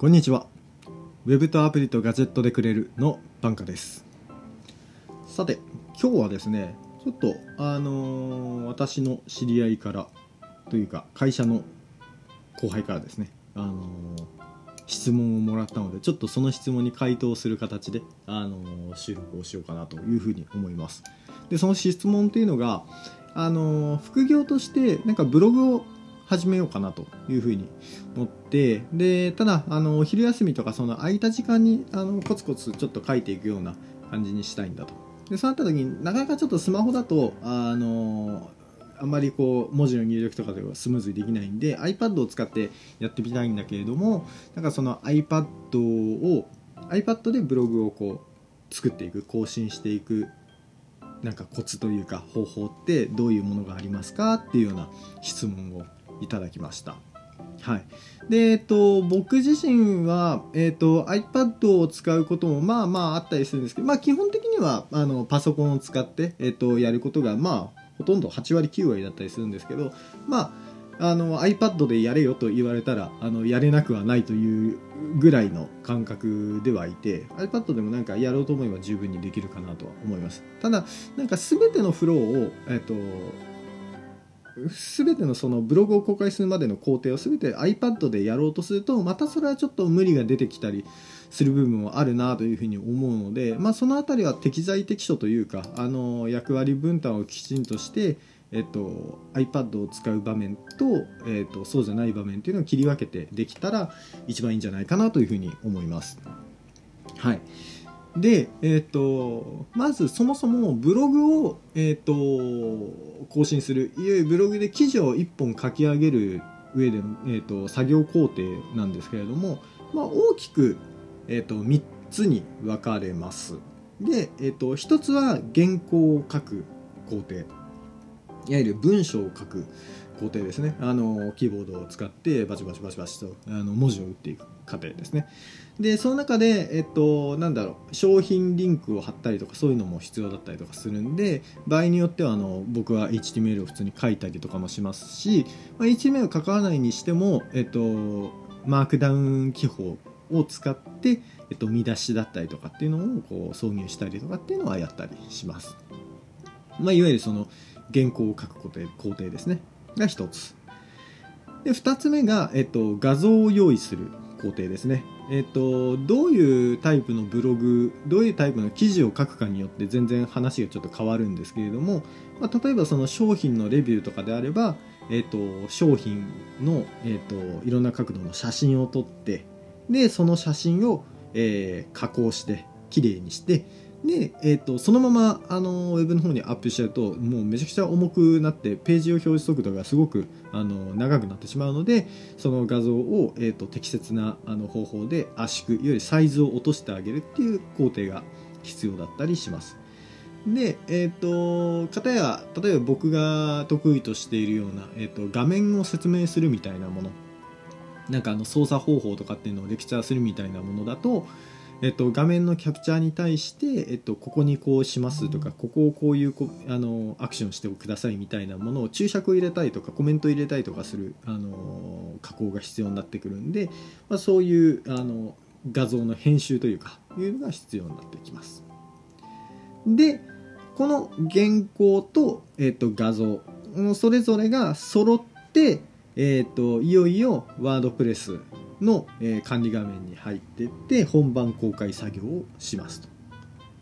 こんにちは。ウェブとアプリとガジェットでくれるのバンカです。さて、今日はですね、ちょっと、あのー私の知り合いから、というか、会社の後輩からですね、あのー質問をもらったので、ちょっとその質問に回答する形で、あのー収録をしようかなというふうに思います。で、その質問というのが、あの副業として、なんかブログを始めようかなというふうに思ってでただあのお昼休みとかその空いた時間にあのコツコツちょっと書いていくような感じにしたいんだと。でそうなった時になかなかちょっとスマホだとあのあんまりこう文字の入力とかではスムーズにできないんで iPad を使ってやってみたいんだけれどもなんかその iPad を iPad でブログをこう作っていく更新していくなんかコツというか方法ってどういうものがありますかっていうような質問をいただきました。はい、で、えっと、僕自身は、えっと、iPad を使うこともまあまああったりするんですけど、まあ、基本的にはあのパソコンを使って、えっと、やることが、まあ、ほとんど8割9割だったりするんですけど、まあ、あの iPad でやれよと言われたらあのやれなくはないというぐらいの感覚ではいて iPad でもなんかやろうと思えば十分にできるかなとは思いますただなんか全てのフローを、えっと、全てのそのブログを公開するまでの工程を全て iPad でやろうとするとまたそれはちょっと無理が出てきたりする部分もあるなというふうに思うので、まあ、その辺りは適材適所というかあの役割分担をきちんとして、えっと、iPad を使う場面と,、えっと、そうじゃない場面っていうのを切り分けてできたら一番いいんじゃないかなというふうに思います。はいで、えー、とまずそもそもブログを、えー、と更新する。いわゆるブログで記事を1本書き上げる上での、えー、と作業工程なんですけれども、まあ、大きく、えー、と3つに分かれます。で、えー、と1つは原稿を書く工程。いわゆる文章を書く工程ですね。あのキーボードを使ってバチバチバチバチとあの文字を打っていく過程ですね。でその中で、えっと、なんだろう商品リンクを貼ったりとかそういうのも必要だったりとかするんで場合によってはあの僕は HTML を普通に書いたりとかもしますし、まあ、HTML を書かないにしても、えっと、マークダウン記法を使って、えっと、見出しだったりとかっていうのをこう挿入したりとかっていうのはやったりします、まあ、いわゆるその原稿を書く工程工程ですね。が一つ。で2つ目が、えっと、画像を用意する。工程ですね。えっと、どういうタイプのブログどういうタイプの記事を書くかによって全然話がちょっと変わるんですけれども、まあ、例えばその商品のレビューとかであれば、えっと、商品の、えっと、いろんな角度の写真を撮ってでその写真を、え加工してきれいにしてで、えー、とそのままあのウェブの方にアップしちゃうともうめちゃくちゃ重くなってページを表示速度がすごくあの長くなってしまうのでその画像を、えー、と適切なあの方法で圧縮いわゆるサイズを落としてあげるっていう工程が必要だったりします。で、えっ、と、片や、例えば僕が得意としているような、えっ、と、画面を説明するみたいなもの、なんかあの操作方法とかっていうのをレクチャーするみたいなものだと、えっと、画面のキャプチャーに対して、えっと、ここにこうしますとかここをこういうこあのアクションしてくださいみたいなものを注釈を入れたりとかコメント入れたりとかするあの加工が必要になってくるんで、まあ、そういうあの画像の編集というかいうのが必要になってきます。でこの原稿と,、えっと画像うんそれぞれが揃って、えっといよいよワードプレスの、管理画面に入っていって本番公開作業をしますと。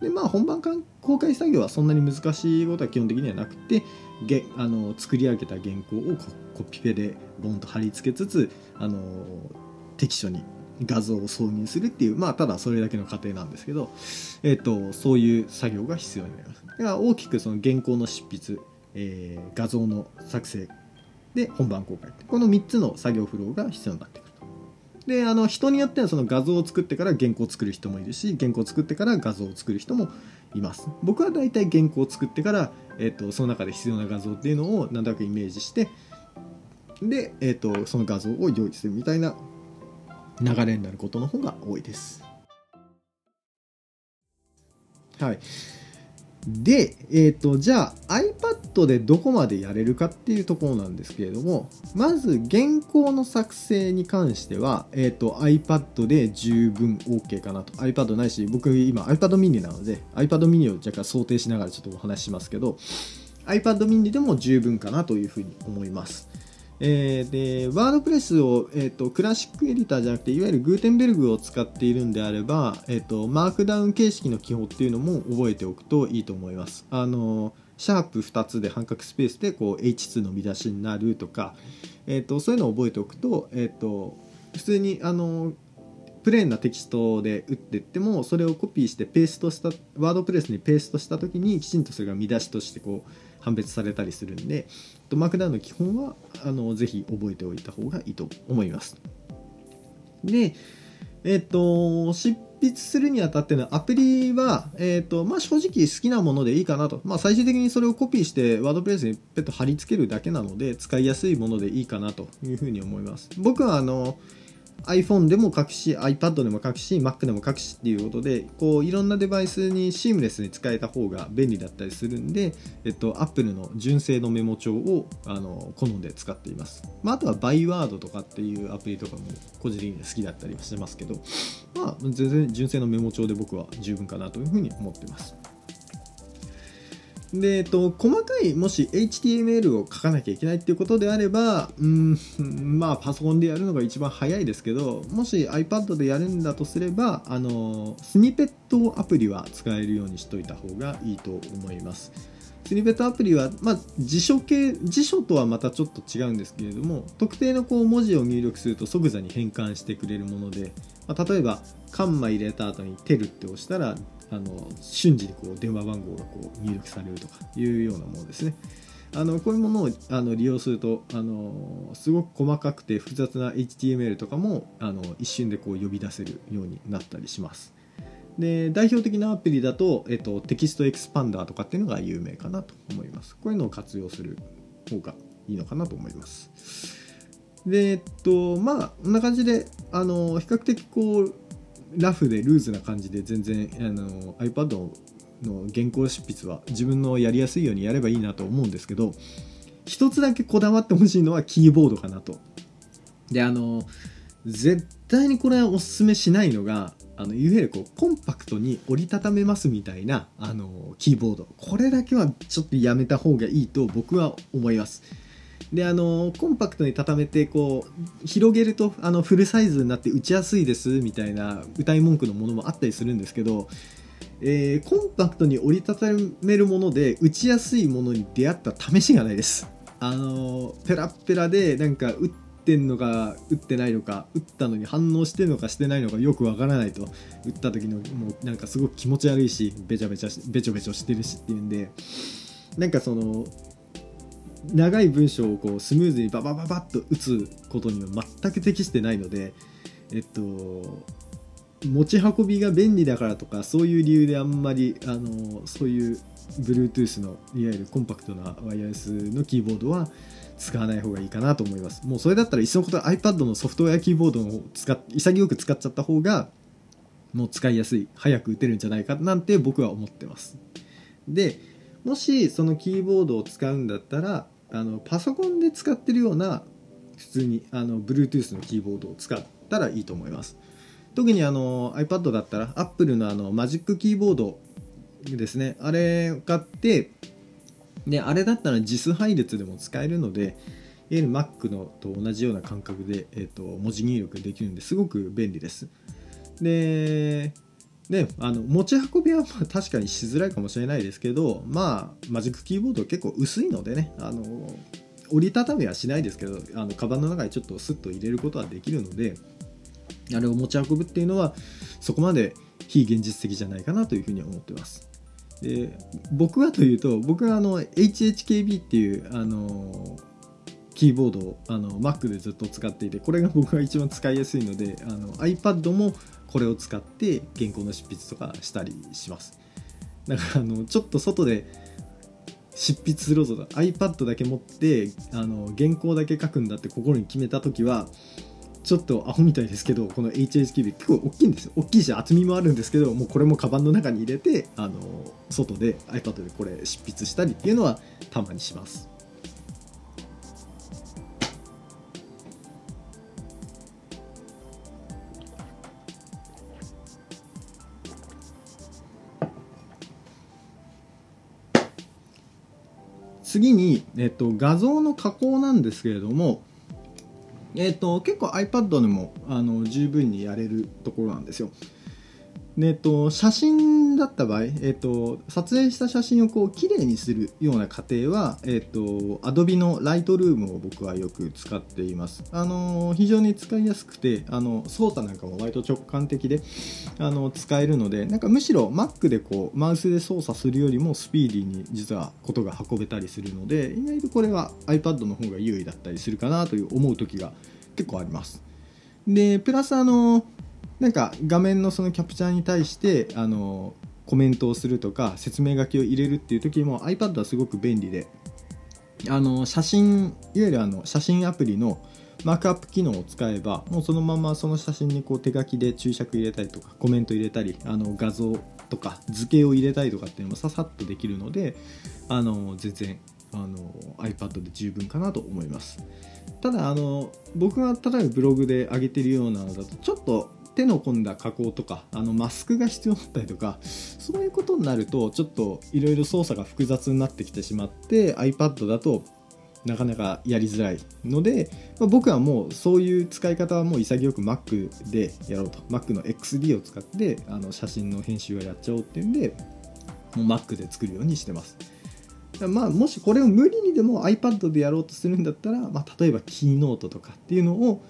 でまあ本番公開作業はそんなに難しいことは基本的にはなくてあの作り上げた原稿をコピペでボンと貼り付けつつあの適所に画像を挿入するっていうまあただそれだけの過程なんですけど、えっとそういう作業が必要になります。だから大きくその原稿の執筆、えー画像の作成で本番公開この3つの作業フローが必要になってくる。であの人によってはその画像を作ってから原稿を作る人もいるし原稿を作ってから画像を作る人もいます。僕は大体原稿を作ってから、えっとその中で必要な画像っていうのをなんとなくイメージしてで、えっとその画像を用意するみたいな流れになることの方が多いです。はい。で、えっとじゃあ iPad トでどこまでやれるかっていうところなんですけれどもまず原稿の作成に関しては、えーと、iPad で十分 OK かなと iPad ないし僕今 iPad mini なので iPad mini を若干想定しながらちょっとお話ししますけど iPad mini でも十分かなというふうに思いますえー、で、ワードプレスを、えーと、クラシックエディターじゃなくて、いわゆるグーテンベルグを使っているんであれば、えーと、マークダウン形式の記法っていうのも覚えておくといいと思います。あのシャープ2つで半角スペースでこう H2 の見出しになるとか、えーと、そういうのを覚えておくと,、えー、と普通にあのプレーンなテキストで打っていってもそれをコピーしてペーストしたワードプレスにペーストした時にきちんとそれが見出しとしてこう判別されたりするんでマークダウンの基本はあのぜひ覚えておいた方がいいと思います。で、えっ、と、執筆するにあたってのアプリは、えっ、と、まあ、正直好きなものでいいかなと。まあ、最終的にそれをコピーしてワードプレスにペット貼り付けるだけなので、使いやすいものでいいかなというふうに思います。僕は、あの、iPhone でも書くし iPad でも書くし Mac でも書くしっていうことでこういろんなデバイスにシームレスに使えた方が便利だったりするんで、えっと、Apple の純正のメモ帳をあの好んで使っています、まあ、あとはバイワードとかっていうアプリとかも個人的に好きだったりはしてますけど、まあ、全然純正のメモ帳で僕は十分かなというふうに思ってます。で、えっと、細かい、もし HTML を書かなきゃいけないっていうことであれば、うん、まあ、パソコンでやるのが一番早いですけど、もし iPad でやるんだとすれば、あの、スニペットアプリは使えるようにしといた方がいいと思います。スニペットアプリは、まあ、辞書系、辞書とはまたちょっと違うんですけれども、特定のこう文字を入力すると即座に変換してくれるもので、まあ、例えば、カンマ入れた後にテルって押したら、あの瞬時にこう電話番号がこう入力されるとかいうようなものですね。あのこういうものをあの利用するとあのすごく細かくて複雑な HTML とかもあの一瞬でこう呼び出せるようになったりします。で代表的なアプリだと、えっと、 TextExpander とかっていうのが有名かなと思います。こういうのを活用する方がいいのかなと思います。で、えっと、まあ、こんな感じで、あの、比較的こう、ラフでルーズな感じで全然あの iPad の原稿執筆は自分のやりやすいようにやればいいなと思うんですけど一つだけこだわってほしいのはキーボードかなと。であの絶対にこれはおすすめしないのがあのいわゆるこうコンパクトに折りたためますみたいなあのキーボードこれだけはちょっとやめた方がいいと僕は思います。であのコンパクトに畳めてこう広げるとあのフルサイズになって打ちやすいですみたいな歌い文句のものもあったりするんですけど、えー、コンパクトに折りたためるもので打ちやすいものに出会った試しがないです。あのペラペラでなんか打ってんのか打ってないのか打ったのに反応してるのかしてないのかよくわからないと打った時のもうなんかすごく気持ち悪いしべちゃべちゃべちょべちょしてるしっていうんでなんかその長い文章をこうスムーズにババババッと打つことには全く適してないのでえっと持ち運びが便利だからとかそういう理由であんまりあのそういう Bluetooth のいわゆるコンパクトなワイヤレスのキーボードは使わない方がいいかなと思います。もうそれだったらいっそのこと iPad のソフトウェアキーボードを使っ潔く使っちゃった方がもう使いやすい早く打てるんじゃないかなんて僕は思ってます。でもしそのキーボードを使うんだったらあのパソコンで使ってるような普通にあの Bluetooth のキーボードを使ったらいいと思います。特にあの iPad だったら Apple のあのマジックキーボードですね。あれ買ってであれだったら JIS 配列でも使えるのでいわゆる Mac のと同じような感覚で、えーと文字入力できるんですごく便利です。でであの持ち運びはまあ確かにしづらいかもしれないですけどまあマジックキーボード結構薄いのでねあの折りたたみはしないですけどあのカバンの中にちょっとスッと入れることはできるのであれを持ち運ぶっていうのはそこまで非現実的じゃないかなというふうに思ってます。で僕はというと僕はあの HHKB っていうあのキーボードをあの Mac でずっと使っていてこれが僕が一番使いやすいのであの iPad もこれを使って原稿の執筆とかしたりします。だからあのちょっと外で執筆するぞと iPad だけ持ってあの原稿だけ書くんだって心に決めた時はちょっとアホみたいですけどこの HHKB 結構大きいんですよ。大きいし厚みもあるんですけどもうこれもカバンの中に入れてあの外で iPad でこれ執筆したりっていうのはたまにします。次に、えっと、画像の加工なんですけれども、えっと、結構 iPad でもあの十分にやれるところなんですよ。えっと、写真だった場合、えっと、撮影した写真をこう綺麗にするような過程は、えっと、Adobe の Lightroom を僕はよく使っています。あの非常に使いやすくてあの操作なんかも割と直感的であの使えるのでなんかむしろ Mac でこうマウスで操作するよりもスピーディーに実はことが運べたりするので意外とこれは iPad の方が優位だったりするかなという思う時が結構あります。でプラスあのなんか画面のそのキャプチャーに対してあのコメントをするとか説明書きを入れるっていう時も iPad はすごく便利であの写真いわゆるあの写真アプリのマークアップ機能を使えばもうそのままその写真にこう手書きで注釈入れたりとかコメント入れたりあの画像とか図形を入れたりとかっていうのもささっとできるのであの全然あの iPad で十分かなと思います。ただあの僕が例えばブログで上げてるようなのだとちょっと手の込んだ加工とかあのマスクが必要だったりとかそういうことになるとちょっといろいろ操作が複雑になってきてしまって iPad だとなかなかやりづらいので、まあ、僕はもうそういう使い方はもう潔く Mac でやろうと。Mac の XD を使ってあの写真の編集をやっちゃおうっていうんでもう Mac で作るようにしてます。まあもしこれを無理にでも iPad でやろうとするんだったら、まあ、例えばキーノートとかっていうのを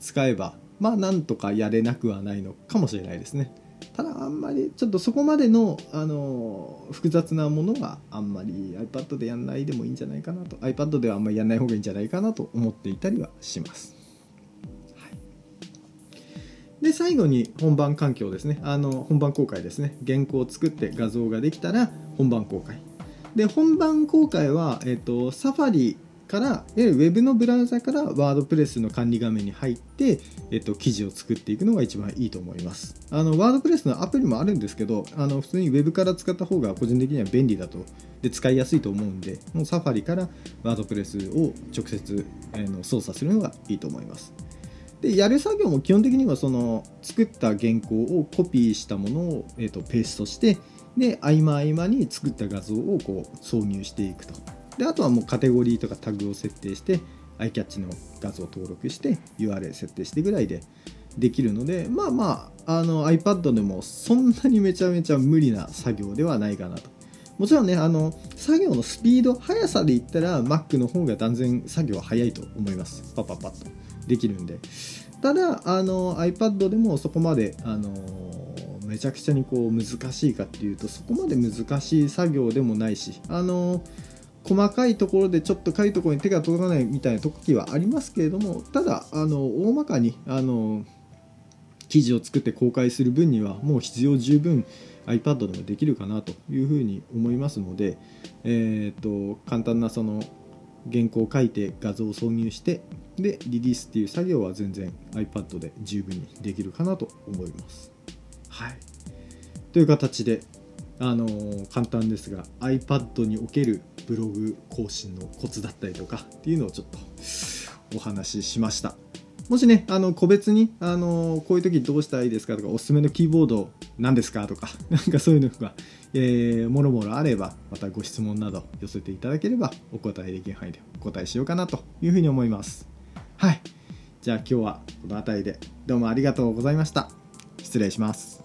使えばまあなんとかやれなくはないのかもしれないですね。ただあんまりちょっとそこまでの、あの複雑なものはあんまり iPad でやんないでもいいんじゃないかなと iPad ではあんまりやんない方がいいんじゃないかなと思っていたりはします、はい、で最後に本番環境ですね。あの本番公開ですね。原稿を作って画像ができたら本番公開。で本番公開は、えっと、サファリから、いわゆる Web のブラウザからワードプレスの管理画面に入って、えっと、記事を作っていくのが一番いいと思います。ワードプレスのアプリもあるんですけど、あの、普通に Web から使った方が個人的には便利だと、で、使いやすいと思うんで、もうサファリからワードプレスを直接、え、の操作するのがいいと思います。でやる作業も基本的にはその作った原稿をコピーしたものを、えーとペーストしてで合間合間に作った画像をこう挿入していくとであとはもうカテゴリーとかタグを設定して iCatch の画像を登録して URL 設定してぐらいでできるのでまあまああの iPad でもそんなにめちゃめちゃ無理な作業ではないかなと。もちろんねあの作業のスピード速さで言ったら Mac の方が断然作業は早いと思います。パパパッと。できるんで。ただあの iPad でもそこまであのめちゃくちゃにこう難しいかっていうとそこまで難しい作業でもないしあの細かいところでちょっとかいところに手が届かないみたいな時はありますけれどもただあの大まかにあの記事を作って公開する分にはもう必要十分 iPad でもできるかなというふうに思いますので、えーと、簡単なその原稿を書いて画像を挿入してでリリースっていう作業は全然 iPad で十分にできるかなと思います。はい、という形であの簡単ですが iPad におけるブログ更新のコツだったりとかっていうのをちょっとお話ししました。もしねあの個別にあのこういう時どうしたらいいですかとかおすすめのキーボード何ですかとか なんかそういうのが、えー、もろもろあればまたご質問など寄せていただければお答えできる範囲でお答えしようかなというふうに思います。はい。じゃあ今日はこの辺りでどうもありがとうございました。失礼します。